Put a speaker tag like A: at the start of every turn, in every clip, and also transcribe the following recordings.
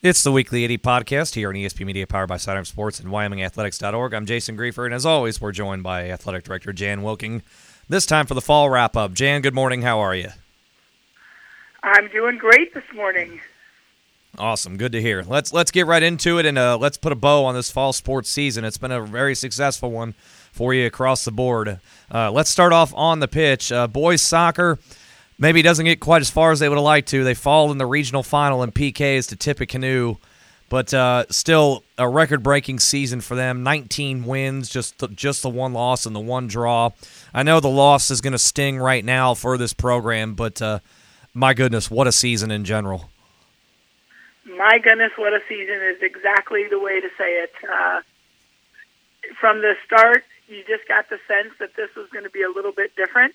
A: It's the Weekly AD podcast here on ESP Media powered by Sidearm Sports and WyomingAthletics.org. I'm Jason Griefer, and as always, we're joined by Athletic Director Jan Wilking. This time for the fall wrap up. Jan, good morning. How are you?
B: I'm doing great this morning.
A: Awesome, good to hear. Let's let's get right into it and uh, let's put a bow on this fall sports season. It's been a very successful one for you across the board. Uh, let's start off on the pitch. Uh, boys soccer maybe doesn't get quite as far as they would have liked to. They fall in the regional final in PKs to Tippecanoe, but uh, still a record-breaking season for them. 19 wins, just the, just the one loss and the one draw. I know the loss is going to sting right now for this program, but uh, my goodness, what a season in general.
B: My goodness, what a season is exactly the way to say it. Uh, from the start, you just got the sense that this was going to be a little bit different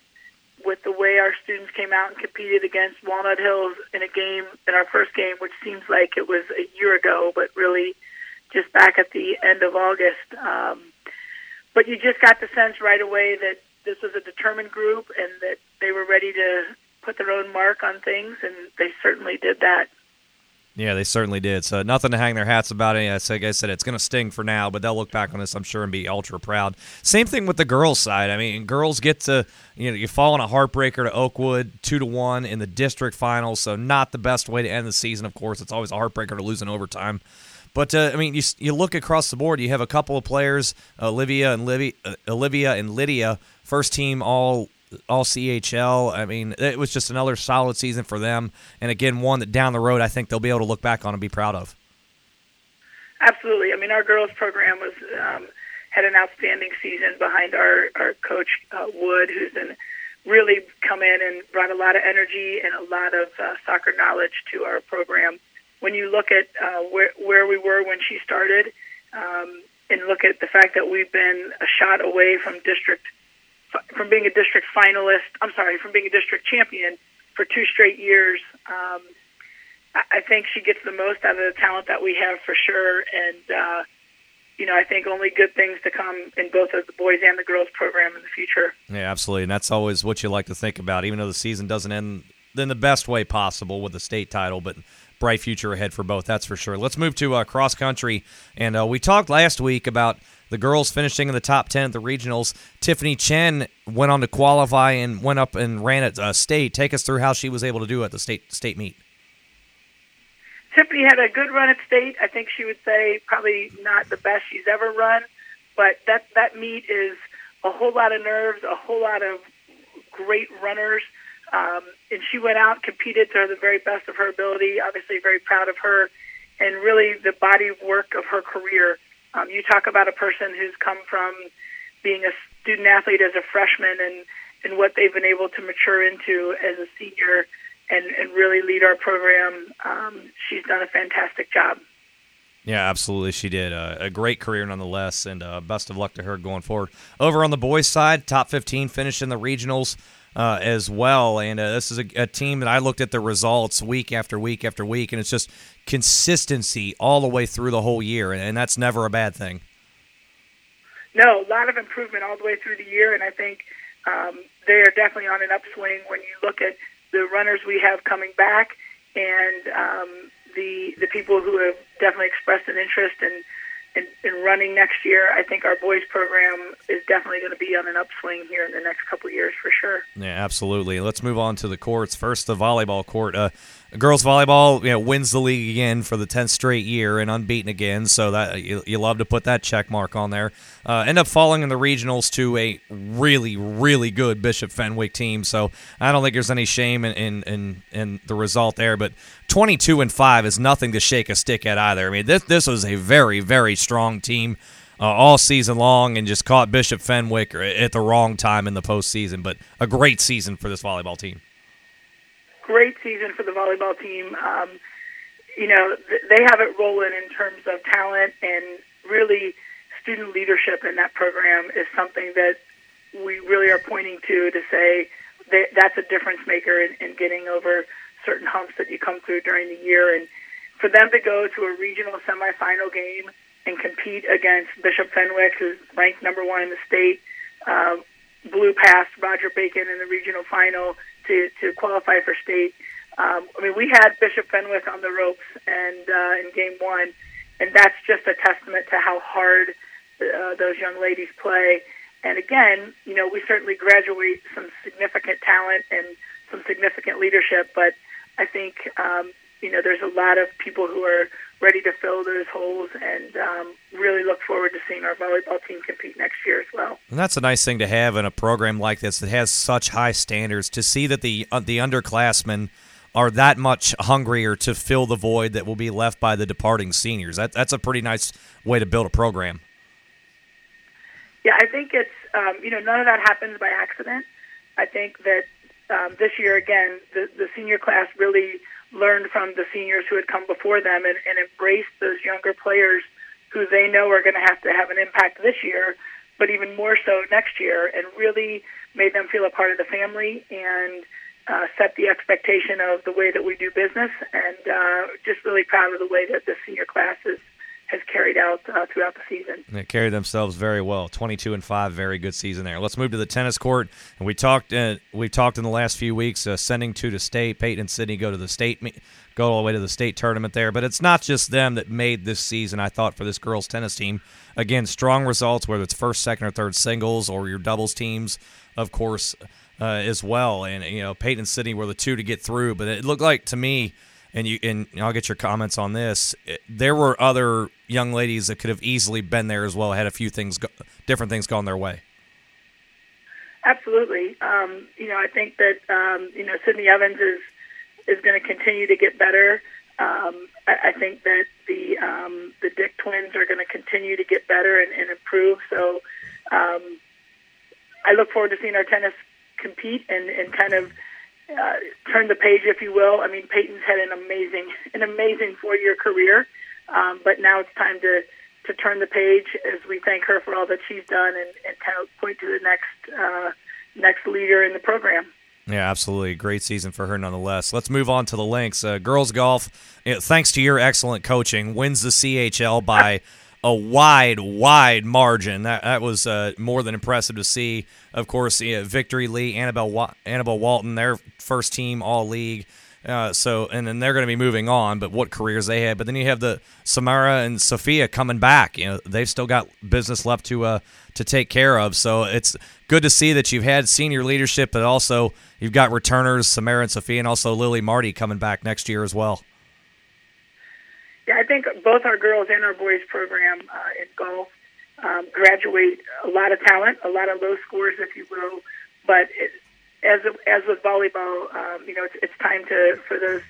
B: with the way our students came out and competed against Walnut Hills in a game, in our first game, which seems like it was a year ago, but really just back at the end of August. Um, but you just got the sense right away that this was a determined group and that they were ready to put their own mark on things, and they certainly did that.
A: Yeah, they certainly did. So nothing to hang their hats about. It. Like I said, it's going to sting for now, but they'll look back on this, I'm sure, and be ultra proud. Same thing with the girls' side. I mean, girls get to you know you fall on a heartbreaker to Oakwood, two to one in the district finals. So not the best way to end the season. Of course, it's always a heartbreaker to lose in overtime. But uh, I mean, you you look across the board. You have a couple of players, Olivia and Livy, uh, Olivia and Lydia, first team all all CHL. I mean, it was just another solid season for them, and again, one that down the road I think they'll be able to look back on and be proud of.
B: Absolutely. I mean, our girls program was um, had an outstanding season behind our our coach uh, Wood, who's been really come in and brought a lot of energy and a lot of uh, soccer knowledge to our program. When you look at uh, where where we were when she started, um, and look at the fact that we've been a shot away from district from being a district finalist. I'm sorry, from being a district champion for two straight years. Um, I, think she gets the most out of the talent that we have for sure, and uh, you know, I think only good things to come in both of the boys and the girls program in the future.
A: Yeah, absolutely, and that's always what you like to think about, even though the season doesn't end in the best way possible with the state title, but bright future ahead for both. That's for sure. Let's move to uh, cross country, and uh, we talked last week about the girls finishing in the top 10 at the regionals. Tiffany Chen went on to qualify and went up and ran at uh, state. Take us through how she was able to do at the state state meet.
B: Tiffany had a good run at state. I think she would say probably not the best she's ever run, but that that meet is a whole lot of nerves, a whole lot of great runners. Um, and she went out, competed to the very best of her ability. Obviously, very proud of her, and really the body work of her career. Um, you talk about a person who's come from being a student athlete as a freshman and, and what they've been able to mature into as a senior and, and really lead our program. Um, she's done a fantastic job.
A: Yeah, absolutely. She did. Uh, a great career nonetheless, and uh, best of luck to her going forward. Over on the boys' side, top 15 finish in the regionals uh, as well. And uh, this is a, a, team that I looked at the results week after week after week, and it's just consistency all the way through the whole year, and, and that's never a bad thing.
B: No, a lot of improvement all the way through the year, and I think um, they are definitely on an upswing when you look at the runners we have coming back and um, the the people who have definitely expressed an interest in in, in running next year, I think our boys program is definitely going to be on an upswing here in the next couple years for sure.
A: Yeah, absolutely. Let's move on to the courts. First, the volleyball court. Uh, girls volleyball, you know, wins the league again for the tenth straight year and unbeaten again. So that you, you love to put that check mark on there. Uh, end up falling in the regionals to a really, really good Bishop Fenwick team. So I don't think there's any shame in in, in, in the result there. But 22 and five is nothing to shake a stick at either. I mean, this this was a very, very strong team. Uh, all season long and just caught Bishop Fenwick at the wrong time in the postseason. But a great season for this volleyball team
B: season for the volleyball team. Um, you know, th- they have it rolling in terms of talent and really student leadership in that program is something that we really are pointing to to say that that's a difference maker in, in getting over certain humps that you come through during the year. And for them to go to a regional semifinal game and compete against Bishop Fenwick, who's ranked number one in the state, uh, blew past Roger Bacon in the regional final to, to qualify for state. Um, I mean, we had Bishop Fenwick on the ropes and uh, in game one, and that's just a testament to how hard uh, those young ladies play. And again, you know, we certainly graduate some significant talent and some significant leadership, but I think um, you know there's a lot of people who are ready to fill those holes, and um, really look forward to seeing our volleyball team compete next year as well.
A: And that's a nice thing to have in a program like this that has such high standards. To see that the uh, the underclassmen are that much hungrier to fill the void that will be left by the departing seniors. That, that's a pretty nice way to build a program.
B: Yeah, I think it's um, you know none of that happens by accident. I think that um, this year again, the, the senior class really learned from the seniors who had come before them and, and embraced those younger players who they know are going to have to have an impact this year, but even more so next year, and really made them feel a part of the family and uh, set the expectation of the way that we do business. And uh, just really proud of the way that the senior class is has carried out uh, throughout the season.
A: They carried themselves very well. Twenty-two and five, very good season there. Let's move to the tennis court, and we talked. Uh, we talked in the last few weeks, uh, sending two to state. Peyton and Sydney go to the state, go all the way to the state tournament there. But it's not just them that made this season. I thought for this girls tennis team, again, strong results, whether it's first, second, or third singles or your doubles teams, of course, uh, as well. And you know, Peyton and Sydney were the two to get through. But it looked like to me and you and I'll get your comments on this. There were other young ladies that could have easily been there as well. Had a few things, go, different things gone their way.
B: Absolutely. Um, you know, I think that um, you know Sydney Evans is is going to continue to get better. Um, I, I think that the um, the Dick twins are going to continue to get better and, and improve. So um, I look forward to seeing our tennis compete and, and kind of uh, turn the page, if you will. I mean, Peyton's had an amazing, an amazing four-year career, um, but now it's time to to turn the page as we thank her for all that she's done and, and kind of point to the next uh, next leader in the program.
A: Yeah, absolutely. Great season for her nonetheless. Let's move on to the links. Uh, girls golf, thanks to your excellent coaching, wins the CHL by a wide, wide margin. That that was uh, more than impressive to see. Of course, yeah, Victory Lee, Annabelle Wa- Annabelle Walton, their first team all league. Uh, so and then they're going to be moving on, but what careers they had. But then you have the Samara and Sophia coming back. You know they've still got business left to uh, to take care of. So it's good to see that you've had senior leadership, but also you've got returners Samara and Sophia, and also Lily Marty coming back next year as well.
B: Yeah, I think both our girls and our boys program uh, in golf um, graduate a lot of talent, a lot of low scores, if you will. But it, as as with volleyball, um, you know, it's, it's time to for those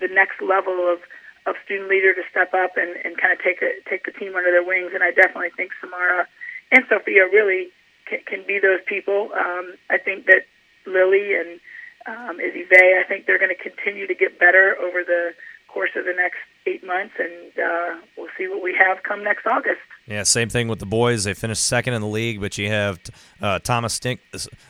B: the next level of of student leader to step up and, and kind of take a, take the team under their wings. And I definitely think Samara and Sophia really can, can be those people. Um, I think that Lily and um, Izzy Vay, I think they're going to continue to get better over the course of the next eight months, and uh, we'll see what we have come next August.
A: Yeah, same thing with the boys. They finished second in the league, but you have uh, Thomas Stink-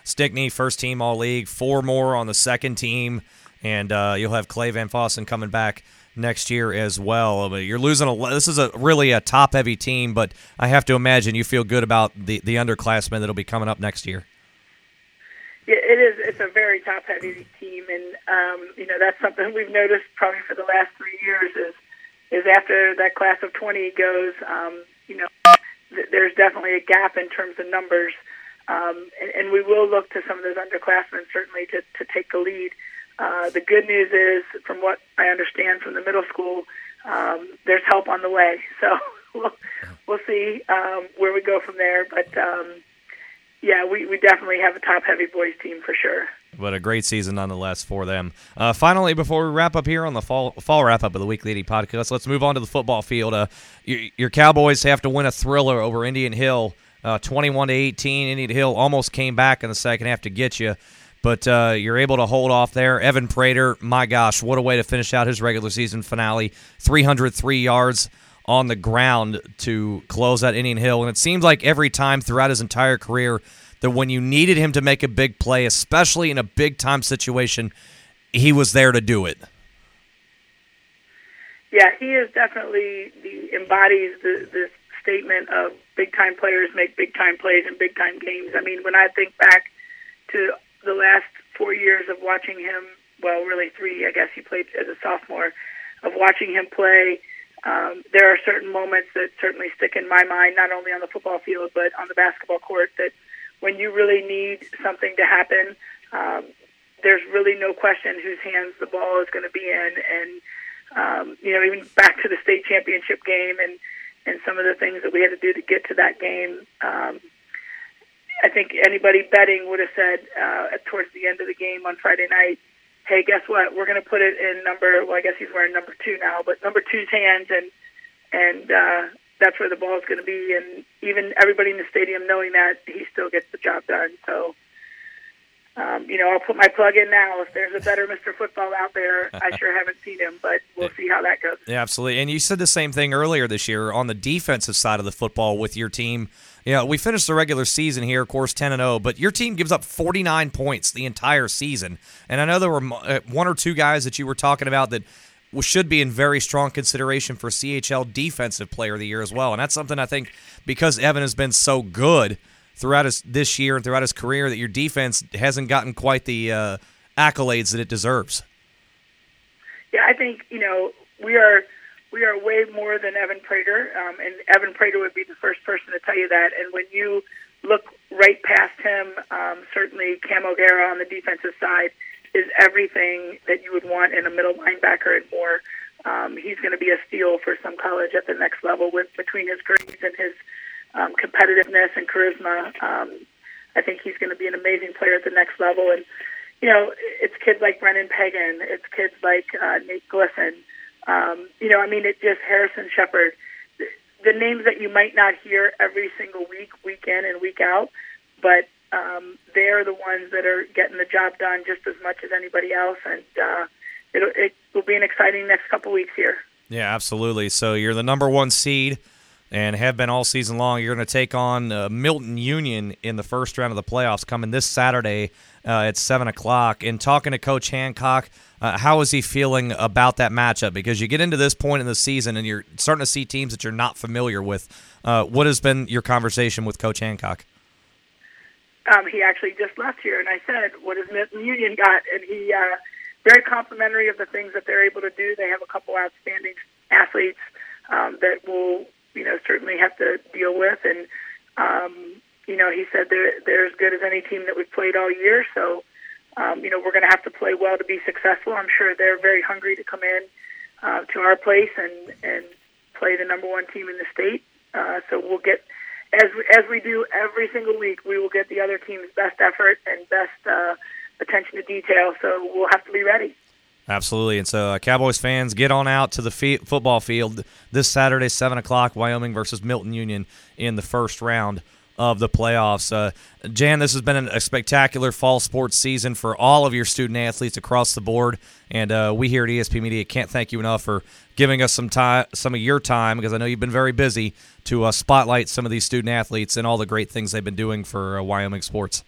A: Stickney, first team all league, four more on the second team, and uh, you'll have Clay Van Fossen coming back next year as well. You're losing a. This is a really a top heavy team, but I have to imagine you feel good about the the underclassmen that'll be coming up next year.
B: Yeah, it is. It's a very top heavy team, and um, you know that's something we've noticed probably for the last three years is is after that class of 20 goes, um, you know, th- there's definitely a gap in terms of numbers, um, and, and we will look to some of those underclassmen certainly to to take the lead. Uh, the good news is, from what I understand from the middle school, um, there's help on the way. So we'll we'll see um, where we go from there, but. Um, yeah, we, we definitely have a top heavy boys team for sure.
A: But a great season nonetheless for them. Uh, finally, before we wrap up here on the fall fall wrap up of the Weekly AD podcast, let's move on to the football field. Uh, your, your, Cowboys have to win a thriller over Indian Hill, uh, 21 to 18. Indian Hill almost came back in the second half to get you, but uh, you're able to hold off there. Evan Prater, my gosh, what a way to finish out his regular season finale! 303 yards on the ground to close that Indian Hill. And it seems like every time throughout his entire career that when you needed him to make a big play, especially in a big time situation, he was there to do it.
B: Yeah, he is definitely the embodies the the statement of big time players make big time plays in big time games. I mean, when I think back to the last four years of watching him well, really three. I guess he played as a sophomore. Of watching him play, um, there are certain moments that certainly stick in my mind, not only on the football field but on the basketball court. That when you really need something to happen, um, there's really no question whose hands the ball is going to be in. And um, you know, even back to the state championship game and and some of the things that we had to do to get to that game. Um, I think anybody betting would have said uh, towards the end of the game on Friday night, "Hey, guess what? We're going to put it in number. Well, I guess he's wearing number two now, but number two's hands, and and uh, that's where the ball is going to be. And even everybody in the stadium knowing that, he still gets the job done. So um, you know, I'll put my plug in now. If there's a better Mr. Football out there, I sure haven't seen him, but we'll see how that goes.
A: Yeah, absolutely. And you said the same thing earlier this year on the defensive side of the football with your team. Yeah, we finished the regular season here, of course, 10 and 0, but your team gives up 49 points the entire season. And I know there were uh, one or two guys that you were talking about that should be in very strong consideration for CHL Defensive Player of the Year as well. And that's something I think because Evan has been so good – throughout his this year and throughout his career that your defense hasn't gotten quite the uh, accolades that it deserves.
B: Yeah, I think you know we are we are way more than Evan Prater, um, and Evan Prater would be the first person to tell you that. And when you look right past him, um, certainly Cam O'Gara on the defensive side is everything that you would want in a middle linebacker and more. Um, he's going to be a steal for some college at the next level with between his grades and his um, competitiveness and charisma. Um, I think he's going to be an amazing player at the next level. And you know, it's kids like Brennan Pagan, it's kids like uh, Nate Glisson. Um, you know, I mean, it just Harrison Shepard. The, the names that you might not hear every single week, week in and week out, but um, they're the ones that are getting the job done just as much as anybody else. And uh, it, it will be an exciting next couple weeks here.
A: Yeah, absolutely. So you're the number one seed and have been all season long. You're going to take on uh, Milton Union in the first round of the playoffs coming this Saturday uh, at 7 o'clock. And talking to Coach Hancock, uh, how is he feeling about that matchup? Because you get into this point in the season and you're starting to see teams that you're not familiar with. Uh, what has been your conversation with Coach Hancock?
B: Um, he actually just left here, and I said, "What has Milton Union got?" And he uh, very complimentary of the things that they're able to do. They have a couple outstanding athletes um, that will you know certainly have to deal with. And um, you know, he said they're they're as good as any team that we've played all year. So um, you know, we're going to have to play well to be successful. I'm sure they're very hungry to come in uh, to our place and and play the number one team in the state. Uh, so we'll get as as we do every single week, we will get the other team's best effort and best uh, attention to detail. So we'll have to be ready.
A: Absolutely. And so, uh, Cowboys fans, get on out to the football field this Saturday, 7 o'clock, Wyoming versus Milton Union in the first round of the playoffs. Uh, Jan, this has been a spectacular fall sports season for all of your student athletes across the board. And uh, we here at ESP Media can't thank you enough for giving us some time, some of your time, because I know you've been very busy to uh, spotlight some of these student athletes and all the great things they've been doing for uh, Wyoming sports.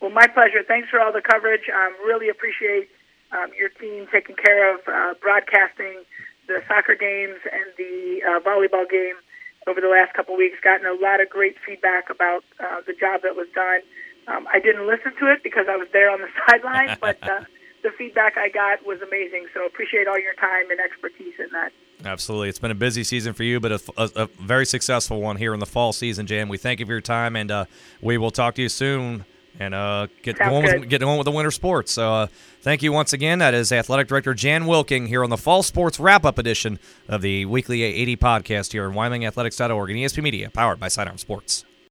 B: Well, my pleasure. Thanks for all the coverage. Um, really appreciate um, your team taking care of uh, broadcasting the soccer games and the uh, volleyball game over the last couple of weeks. Gotten a lot of great feedback about uh, the job that was done. Um, I didn't listen to it because I was there on the sideline, but uh, the feedback I got was amazing. So appreciate all your time and expertise in that.
A: Absolutely. It's been a busy season for you, but a, a, a very successful one here in the fall season, Jan. We thank you for your time, and uh, we will talk to you soon and uh, get going with get on with the winter sports. So uh, thank you once again. That is Athletic Director Jan Wilking here on the Fall Sports Wrap Up edition of the Weekly AD podcast here on WyomingAthletics.org and ESP Media, powered by Sidearm Sports.